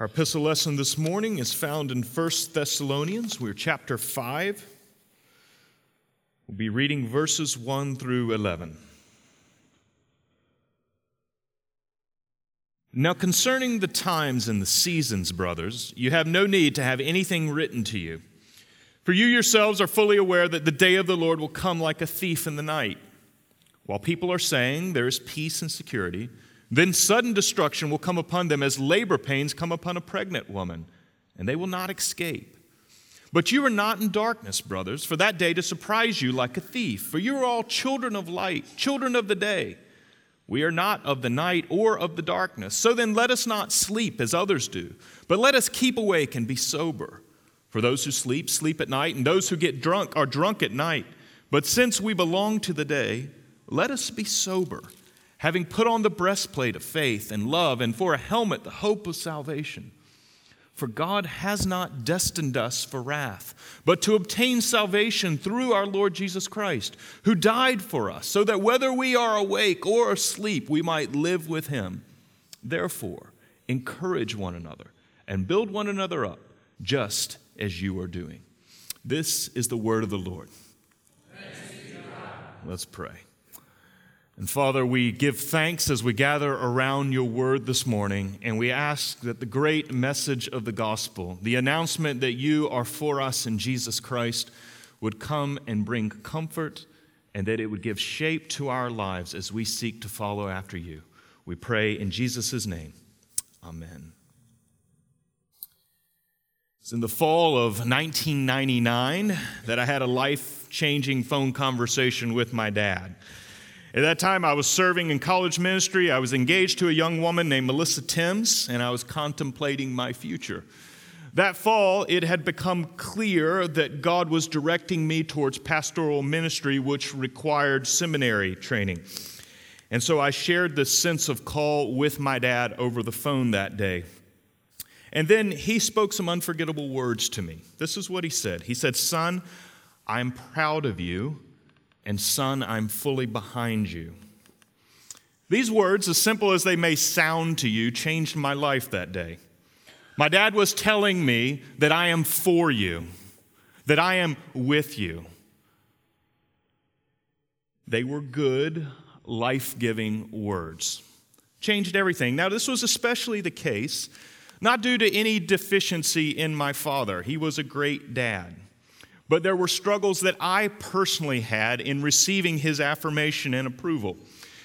Our epistle lesson this morning is found in 1 Thessalonians. We're chapter 5. We'll be reading verses 1 through 11. Now, concerning the times and the seasons, brothers, you have no need to have anything written to you. For you yourselves are fully aware that the day of the Lord will come like a thief in the night. While people are saying there is peace and security, then sudden destruction will come upon them as labor pains come upon a pregnant woman, and they will not escape. But you are not in darkness, brothers, for that day to surprise you like a thief. For you are all children of light, children of the day. We are not of the night or of the darkness. So then let us not sleep as others do, but let us keep awake and be sober. For those who sleep, sleep at night, and those who get drunk are drunk at night. But since we belong to the day, let us be sober having put on the breastplate of faith and love, and for a helmet, the hope of salvation. For God has not destined us for wrath, but to obtain salvation through our Lord Jesus Christ, who died for us, so that whether we are awake or asleep, we might live with him. Therefore, encourage one another and build one another up, just as you are doing. This is the word of the Lord. Let's pray. And Father, we give thanks as we gather around your word this morning, and we ask that the great message of the gospel, the announcement that you are for us in Jesus Christ, would come and bring comfort and that it would give shape to our lives as we seek to follow after you. We pray in Jesus' name. Amen. It's in the fall of 1999 that I had a life changing phone conversation with my dad. At that time, I was serving in college ministry. I was engaged to a young woman named Melissa Timms, and I was contemplating my future. That fall, it had become clear that God was directing me towards pastoral ministry, which required seminary training. And so I shared this sense of call with my dad over the phone that day. And then he spoke some unforgettable words to me. This is what he said He said, Son, I'm proud of you and Son, I'm fully behind you. These words, as simple as they may sound to you, changed my life that day. My dad was telling me that I am for you, that I am with you. They were good, life giving words. Changed everything. Now, this was especially the case, not due to any deficiency in my father. He was a great dad but there were struggles that I personally had in receiving his affirmation and approval.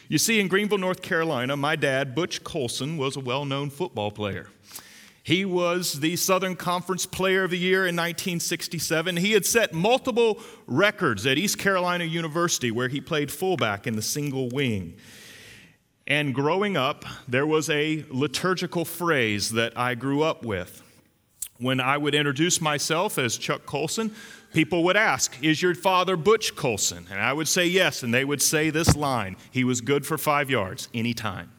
You see, in Greenville, North Carolina, my dad, Butch Colson, was a well known football player. He was the Southern Conference Player of the Year in 1967. He had set multiple records at East Carolina University, where he played fullback in the single wing. And growing up, there was a liturgical phrase that I grew up with. When I would introduce myself as Chuck Colson, people would ask, Is your father Butch Colson? And I would say yes, and they would say this line He was good for five yards anytime.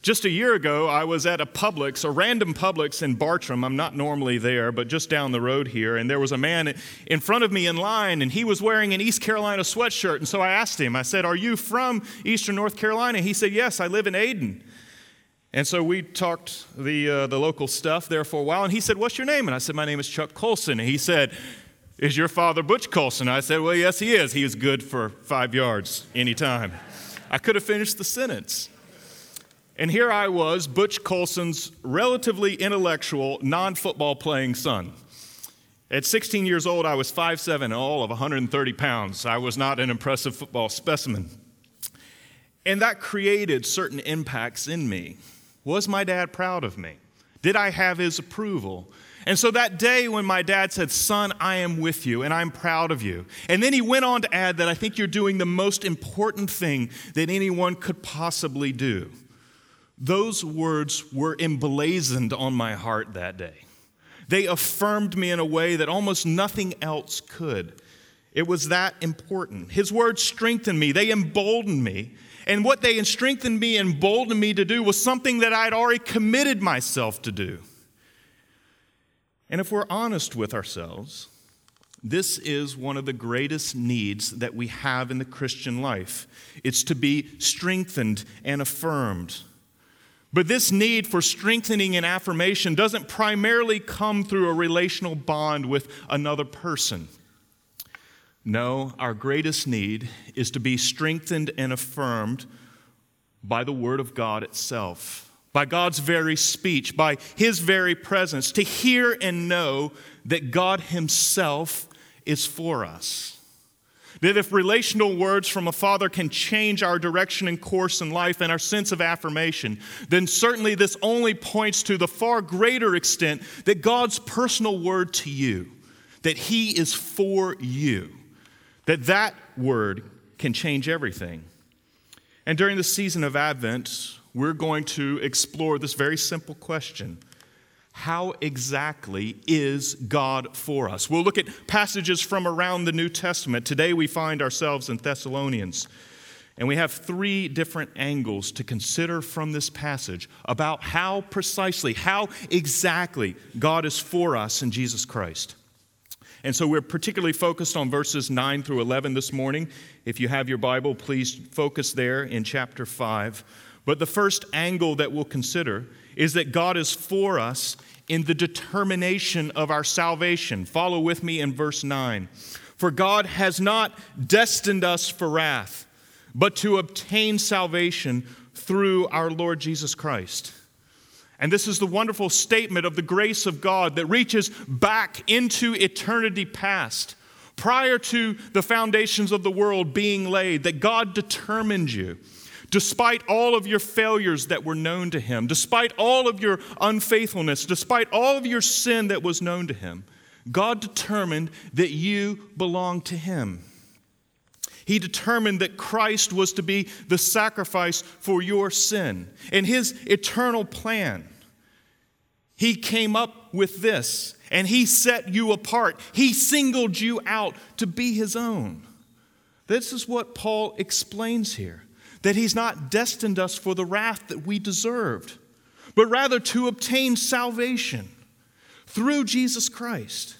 Just a year ago, I was at a Publix, a random Publix in Bartram. I'm not normally there, but just down the road here. And there was a man in front of me in line, and he was wearing an East Carolina sweatshirt. And so I asked him, I said, Are you from Eastern North Carolina? He said, Yes, I live in Ayden. And so we talked the, uh, the local stuff there for a while, and he said, What's your name? And I said, My name is Chuck Colson. And he said, Is your father Butch Colson? I said, Well, yes, he is. He is good for five yards anytime. I could have finished the sentence. And here I was, Butch Colson's relatively intellectual, non football playing son. At 16 years old, I was 5'7 and all of 130 pounds. I was not an impressive football specimen. And that created certain impacts in me. Was my dad proud of me? Did I have his approval? And so that day when my dad said, Son, I am with you and I'm proud of you. And then he went on to add that I think you're doing the most important thing that anyone could possibly do. Those words were emblazoned on my heart that day. They affirmed me in a way that almost nothing else could. It was that important. His words strengthened me, they emboldened me. And what they strengthened me and emboldened me to do was something that I'd already committed myself to do. And if we're honest with ourselves, this is one of the greatest needs that we have in the Christian life. It's to be strengthened and affirmed. But this need for strengthening and affirmation doesn't primarily come through a relational bond with another person. No, our greatest need is to be strengthened and affirmed by the Word of God itself, by God's very speech, by His very presence, to hear and know that God Himself is for us. That if relational words from a father can change our direction and course in life and our sense of affirmation, then certainly this only points to the far greater extent that God's personal word to you, that He is for you, that that word can change everything. And during the season of Advent, we're going to explore this very simple question how exactly is God for us? We'll look at passages from around the New Testament. Today we find ourselves in Thessalonians. And we have three different angles to consider from this passage about how precisely, how exactly God is for us in Jesus Christ. And so we're particularly focused on verses 9 through 11 this morning. If you have your Bible, please focus there in chapter 5. But the first angle that we'll consider is that God is for us in the determination of our salvation. Follow with me in verse 9. For God has not destined us for wrath, but to obtain salvation through our Lord Jesus Christ. And this is the wonderful statement of the grace of God that reaches back into eternity past, prior to the foundations of the world being laid, that God determined you Despite all of your failures that were known to him, despite all of your unfaithfulness, despite all of your sin that was known to him, God determined that you belong to him. He determined that Christ was to be the sacrifice for your sin. In his eternal plan, he came up with this and he set you apart. He singled you out to be his own. This is what Paul explains here that He's not destined us for the wrath that we deserved, but rather to obtain salvation through Jesus Christ.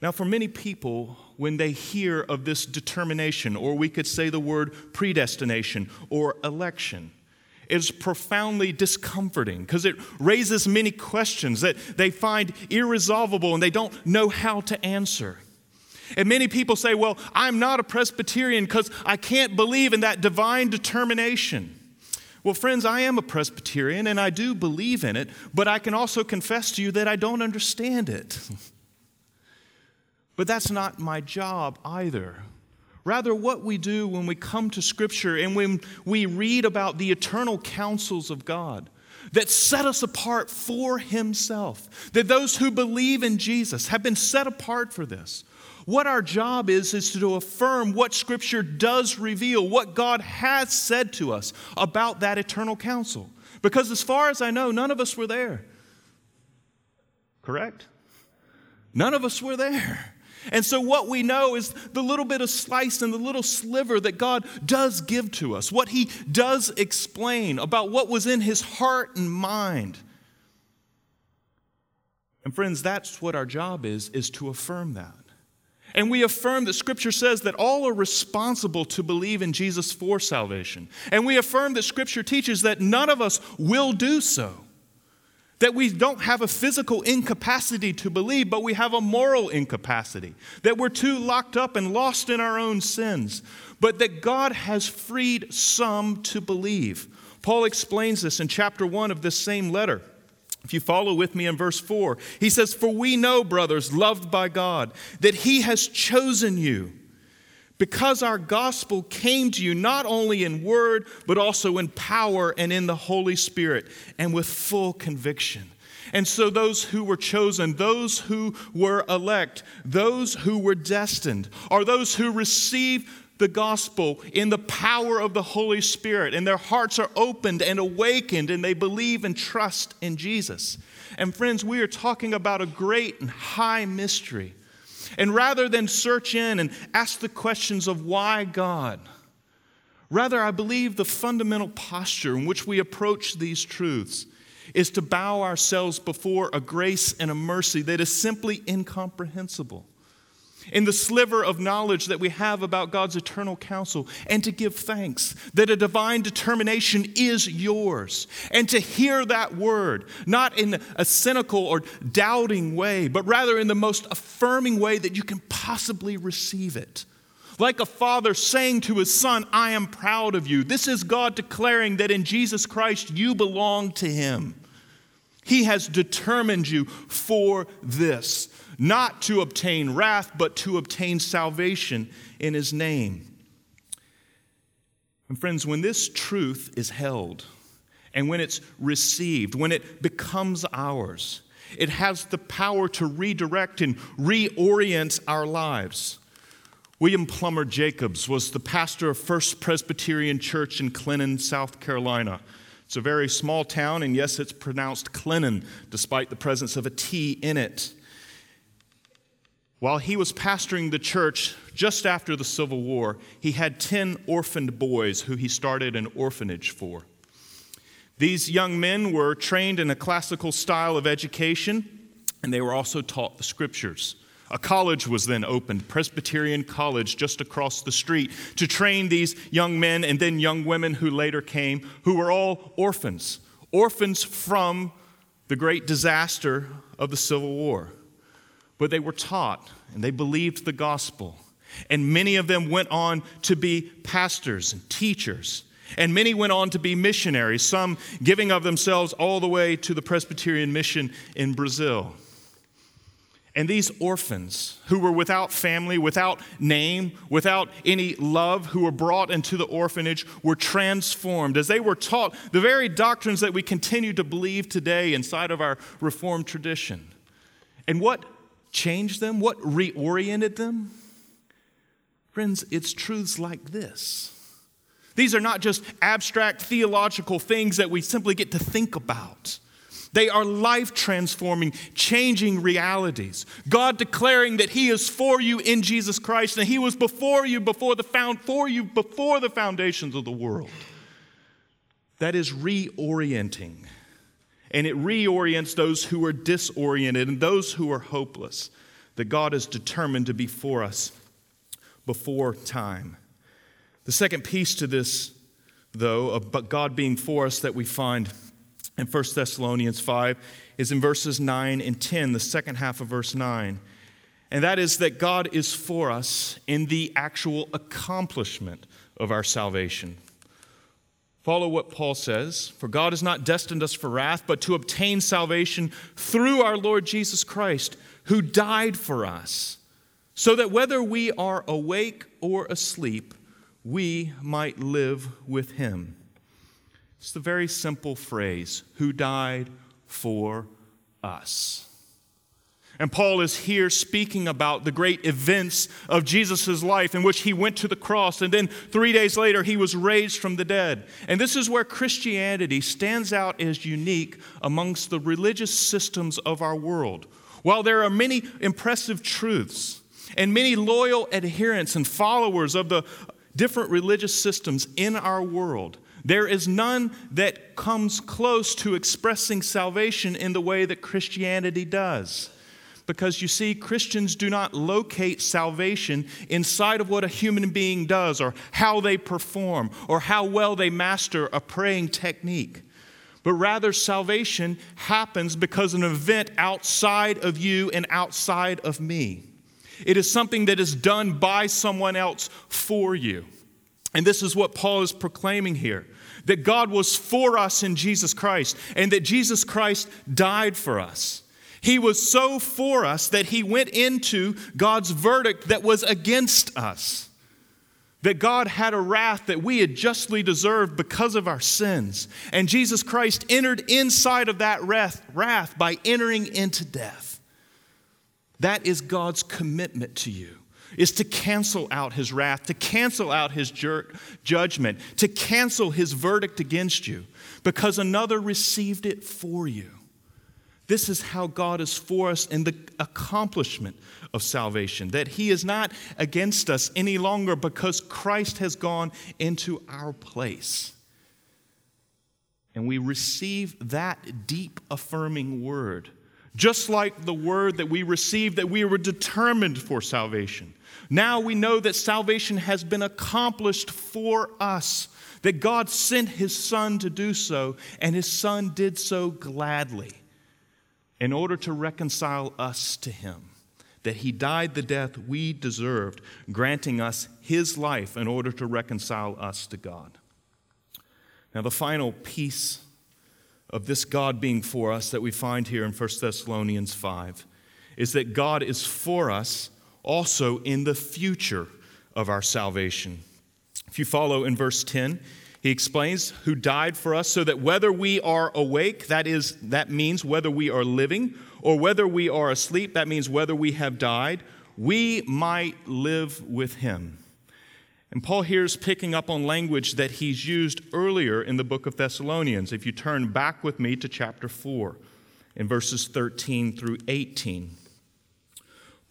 Now, for many people, when they hear of this determination, or we could say the word predestination or election, it's profoundly discomforting because it raises many questions that they find irresolvable and they don't know how to answer. And many people say, well, I'm not a Presbyterian because I can't believe in that divine determination. Well, friends, I am a Presbyterian and I do believe in it, but I can also confess to you that I don't understand it. but that's not my job either. Rather, what we do when we come to Scripture and when we read about the eternal counsels of God that set us apart for Himself, that those who believe in Jesus have been set apart for this. What our job is, is to affirm what Scripture does reveal, what God has said to us about that eternal counsel. Because as far as I know, none of us were there. Correct? None of us were there. And so, what we know is the little bit of slice and the little sliver that God does give to us, what He does explain about what was in His heart and mind. And, friends, that's what our job is, is to affirm that. And we affirm that Scripture says that all are responsible to believe in Jesus for salvation. And we affirm that Scripture teaches that none of us will do so. That we don't have a physical incapacity to believe, but we have a moral incapacity. That we're too locked up and lost in our own sins. But that God has freed some to believe. Paul explains this in chapter 1 of this same letter. If you follow with me in verse 4, he says, For we know, brothers, loved by God, that he has chosen you because our gospel came to you not only in word, but also in power and in the Holy Spirit and with full conviction. And so, those who were chosen, those who were elect, those who were destined, are those who receive the gospel in the power of the Holy Spirit, and their hearts are opened and awakened, and they believe and trust in Jesus. And friends, we are talking about a great and high mystery. And rather than search in and ask the questions of why God, rather, I believe the fundamental posture in which we approach these truths is to bow ourselves before a grace and a mercy that is simply incomprehensible. In the sliver of knowledge that we have about God's eternal counsel, and to give thanks that a divine determination is yours, and to hear that word, not in a cynical or doubting way, but rather in the most affirming way that you can possibly receive it. Like a father saying to his son, I am proud of you. This is God declaring that in Jesus Christ you belong to him. He has determined you for this not to obtain wrath, but to obtain salvation in his name. And friends, when this truth is held and when it's received, when it becomes ours, it has the power to redirect and reorient our lives. William Plummer Jacobs was the pastor of First Presbyterian Church in Clinton, South Carolina. It's a very small town, and yes, it's pronounced Clinton, despite the presence of a T in it. While he was pastoring the church just after the Civil War, he had 10 orphaned boys who he started an orphanage for. These young men were trained in a classical style of education, and they were also taught the scriptures. A college was then opened, Presbyterian College, just across the street, to train these young men and then young women who later came, who were all orphans, orphans from the great disaster of the Civil War but they were taught and they believed the gospel. And many of them went on to be pastors and teachers. And many went on to be missionaries, some giving of themselves all the way to the Presbyterian mission in Brazil. And these orphans who were without family, without name, without any love, who were brought into the orphanage, were transformed as they were taught the very doctrines that we continue to believe today inside of our Reformed tradition. And what changed them? What reoriented them? Friends, it's truths like this. These are not just abstract theological things that we simply get to think about. They are life transforming, changing realities. God declaring that He is for you in Jesus Christ and He was before you before the found for you before the foundations of the world. That is reorienting and it reorients those who are disoriented and those who are hopeless that God is determined to be for us before time. The second piece to this, though, of God being for us that we find in 1 Thessalonians 5 is in verses 9 and 10, the second half of verse 9. And that is that God is for us in the actual accomplishment of our salvation. Follow what Paul says For God has not destined us for wrath, but to obtain salvation through our Lord Jesus Christ, who died for us, so that whether we are awake or asleep, we might live with him. It's the very simple phrase who died for us. And Paul is here speaking about the great events of Jesus' life in which he went to the cross and then three days later he was raised from the dead. And this is where Christianity stands out as unique amongst the religious systems of our world. While there are many impressive truths and many loyal adherents and followers of the different religious systems in our world, there is none that comes close to expressing salvation in the way that Christianity does. Because you see, Christians do not locate salvation inside of what a human being does or how they perform or how well they master a praying technique. But rather, salvation happens because an event outside of you and outside of me. It is something that is done by someone else for you. And this is what Paul is proclaiming here that God was for us in Jesus Christ and that Jesus Christ died for us. He was so for us that he went into God's verdict that was against us. That God had a wrath that we had justly deserved because of our sins. And Jesus Christ entered inside of that wrath, wrath by entering into death. That is God's commitment to you is to cancel out his wrath, to cancel out his ju- judgment, to cancel his verdict against you because another received it for you. This is how God is for us in the accomplishment of salvation, that He is not against us any longer because Christ has gone into our place. And we receive that deep affirming word, Just like the word that we received that we were determined for salvation. Now we know that salvation has been accomplished for us, that God sent his Son to do so, and his Son did so gladly in order to reconcile us to him. That he died the death we deserved, granting us his life in order to reconcile us to God. Now, the final piece of this God being for us that we find here in 1 Thessalonians 5 is that God is for us also in the future of our salvation. If you follow in verse 10, he explains who died for us so that whether we are awake, that is that means whether we are living, or whether we are asleep, that means whether we have died, we might live with him. And Paul here is picking up on language that he's used earlier in the book of Thessalonians. If you turn back with me to chapter 4, in verses 13 through 18.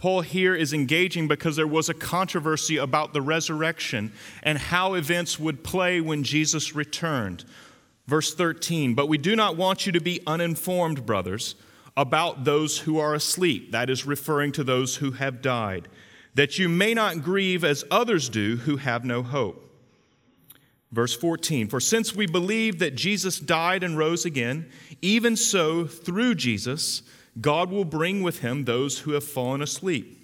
Paul here is engaging because there was a controversy about the resurrection and how events would play when Jesus returned. Verse 13, but we do not want you to be uninformed, brothers, about those who are asleep. That is referring to those who have died that you may not grieve as others do who have no hope. Verse 14 For since we believe that Jesus died and rose again, even so, through Jesus, God will bring with him those who have fallen asleep.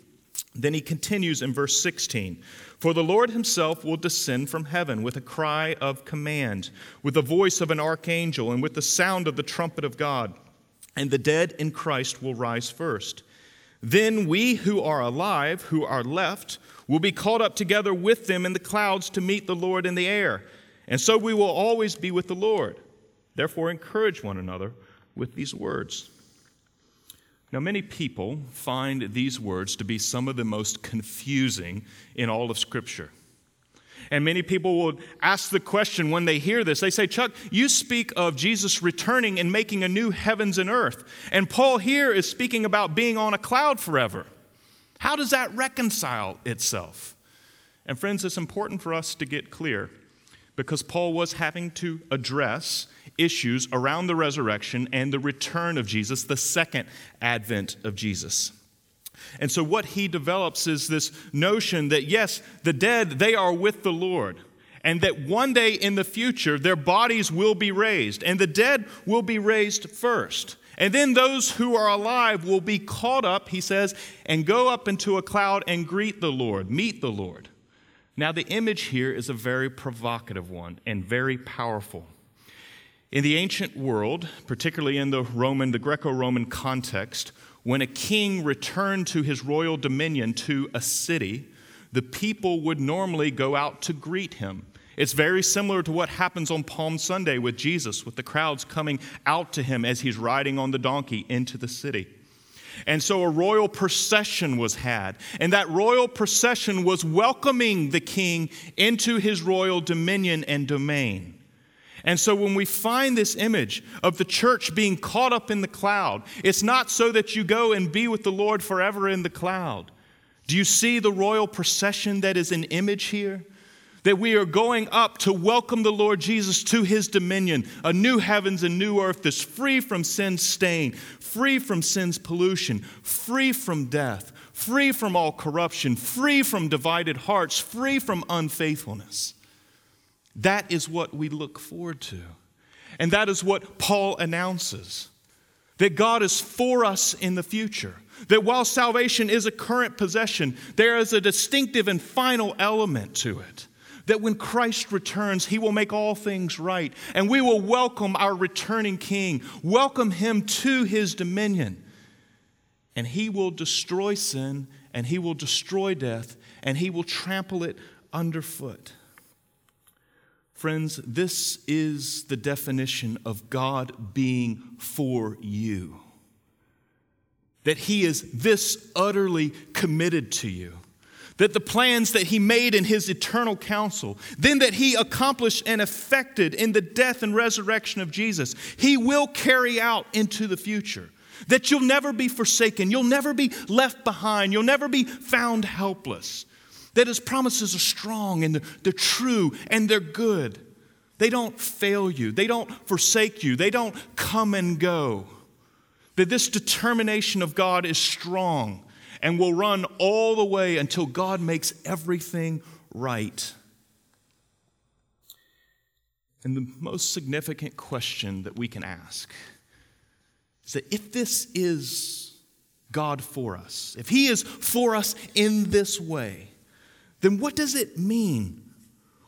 Then he continues in verse 16 For the Lord himself will descend from heaven with a cry of command, with the voice of an archangel, and with the sound of the trumpet of God, and the dead in Christ will rise first. Then we who are alive, who are left, will be caught up together with them in the clouds to meet the Lord in the air. And so we will always be with the Lord. Therefore, encourage one another with these words. Now, many people find these words to be some of the most confusing in all of Scripture. And many people will ask the question when they hear this. They say, Chuck, you speak of Jesus returning and making a new heavens and earth. And Paul here is speaking about being on a cloud forever. How does that reconcile itself? And friends, it's important for us to get clear because Paul was having to address issues around the resurrection and the return of Jesus, the second advent of Jesus. And so, what he develops is this notion that yes, the dead, they are with the Lord. And that one day in the future, their bodies will be raised, and the dead will be raised first. And then those who are alive will be caught up, he says, and go up into a cloud and greet the Lord, meet the Lord. Now, the image here is a very provocative one and very powerful. In the ancient world, particularly in the Roman, the Greco Roman context, when a king returned to his royal dominion to a city, the people would normally go out to greet him. It's very similar to what happens on Palm Sunday with Jesus, with the crowds coming out to him as he's riding on the donkey into the city. And so a royal procession was had, and that royal procession was welcoming the king into his royal dominion and domain. And so when we find this image of the church being caught up in the cloud, it's not so that you go and be with the Lord forever in the cloud. Do you see the royal procession that is an image here? That we are going up to welcome the Lord Jesus to his dominion, a new heavens and new earth that's free from sin's stain, free from sin's pollution, free from death, free from all corruption, free from divided hearts, free from unfaithfulness. That is what we look forward to. And that is what Paul announces that God is for us in the future. That while salvation is a current possession, there is a distinctive and final element to it. That when Christ returns, he will make all things right, and we will welcome our returning king, welcome him to his dominion. And he will destroy sin, and he will destroy death, and he will trample it underfoot. Friends, this is the definition of God being for you. That He is this utterly committed to you. That the plans that He made in His eternal counsel, then that He accomplished and effected in the death and resurrection of Jesus, He will carry out into the future. That you'll never be forsaken, you'll never be left behind, you'll never be found helpless that his promises are strong and they're true and they're good. They don't fail you, they don't forsake you, they don't come and go. that this determination of God is strong and will run all the way until God makes everything right. And the most significant question that we can ask is that if this is God for us, if He is for us in this way, then what does it mean?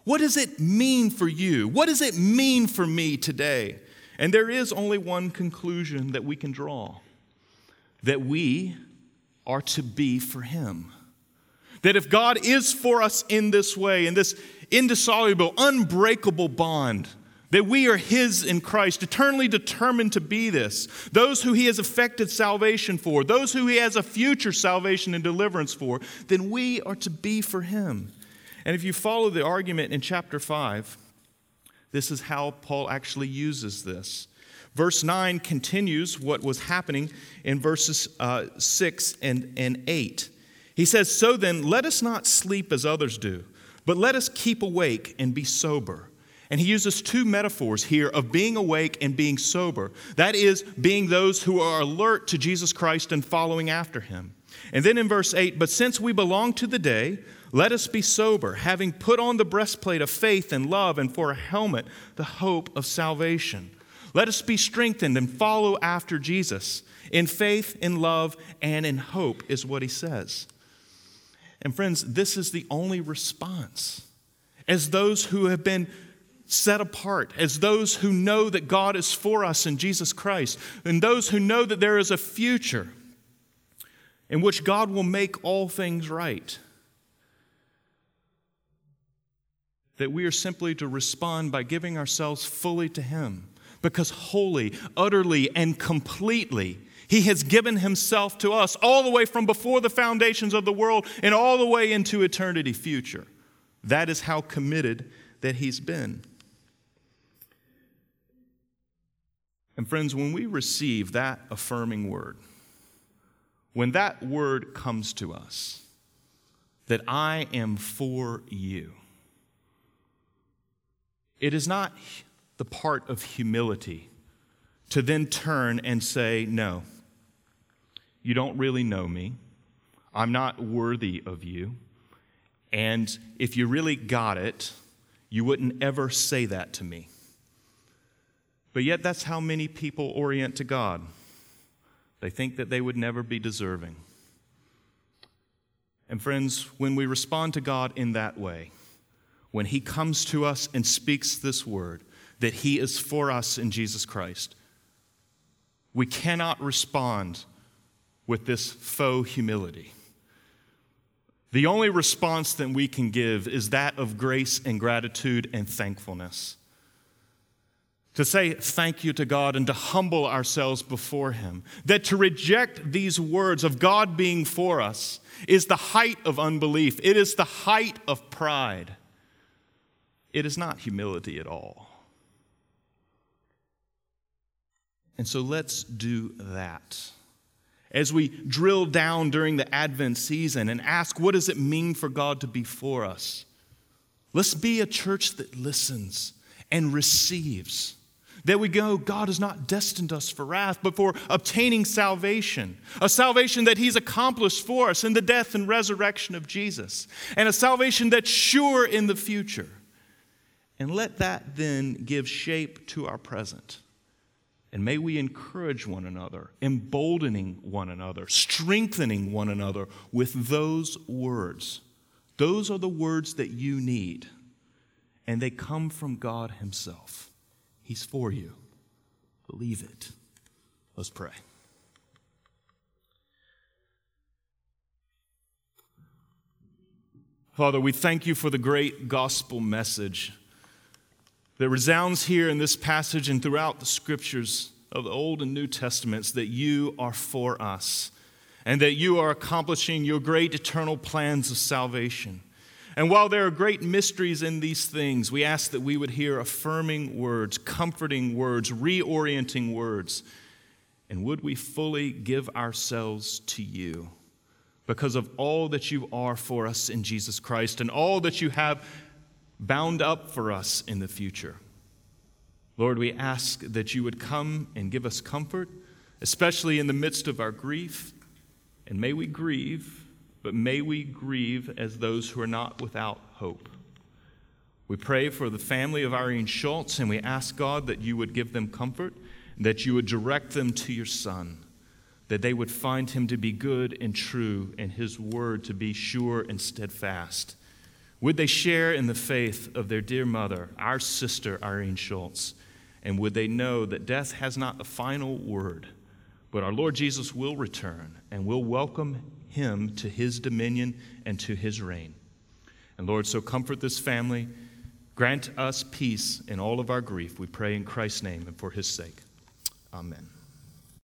What does it mean for you? What does it mean for me today? And there is only one conclusion that we can draw that we are to be for Him. That if God is for us in this way, in this indissoluble, unbreakable bond, that we are His in Christ, eternally determined to be this, those who He has effected salvation for, those who He has a future salvation and deliverance for, then we are to be for Him. And if you follow the argument in chapter 5, this is how Paul actually uses this. Verse 9 continues what was happening in verses uh, 6 and, and 8. He says, So then, let us not sleep as others do, but let us keep awake and be sober. And he uses two metaphors here of being awake and being sober. That is, being those who are alert to Jesus Christ and following after him. And then in verse 8, but since we belong to the day, let us be sober, having put on the breastplate of faith and love, and for a helmet, the hope of salvation. Let us be strengthened and follow after Jesus in faith, in love, and in hope, is what he says. And friends, this is the only response. As those who have been set apart, as those who know that God is for us in Jesus Christ, and those who know that there is a future in which God will make all things right. That we are simply to respond by giving ourselves fully to Him because wholly, utterly, and completely, He has given Himself to us all the way from before the foundations of the world and all the way into eternity future. That is how committed that He's been. And friends, when we receive that affirming word, when that word comes to us, that I am for you, it is not the part of humility to then turn and say, No, you don't really know me. I'm not worthy of you. And if you really got it, you wouldn't ever say that to me. But yet, that's how many people orient to God. They think that they would never be deserving. And, friends, when we respond to God in that way, when He comes to us and speaks this word, that He is for us in Jesus Christ. We cannot respond with this faux humility. The only response that we can give is that of grace and gratitude and thankfulness. To say thank you to God and to humble ourselves before Him. That to reject these words of God being for us is the height of unbelief, it is the height of pride. It is not humility at all. And so let's do that. As we drill down during the Advent season and ask, what does it mean for God to be for us? Let's be a church that listens and receives. That we go, God has not destined us for wrath, but for obtaining salvation. A salvation that He's accomplished for us in the death and resurrection of Jesus. And a salvation that's sure in the future. And let that then give shape to our present. And may we encourage one another, emboldening one another, strengthening one another with those words. Those are the words that you need, and they come from God Himself. He's for you. Believe it. Let's pray. Father, we thank you for the great gospel message that resounds here in this passage and throughout the scriptures of the Old and New Testaments that you are for us and that you are accomplishing your great eternal plans of salvation. And while there are great mysteries in these things, we ask that we would hear affirming words, comforting words, reorienting words. And would we fully give ourselves to you because of all that you are for us in Jesus Christ and all that you have bound up for us in the future. Lord, we ask that you would come and give us comfort especially in the midst of our grief. And may we grieve, but may we grieve as those who are not without hope. We pray for the family of Irene Schultz, and we ask God that you would give them comfort, that you would direct them to your Son, that they would find him to be good and true, and his word to be sure and steadfast. Would they share in the faith of their dear mother, our sister Irene Schultz? And would they know that death has not the final word, but our Lord Jesus will return and will welcome him to his dominion and to his reign? And Lord, so comfort this family. Grant us peace in all of our grief. We pray in Christ's name and for his sake. Amen.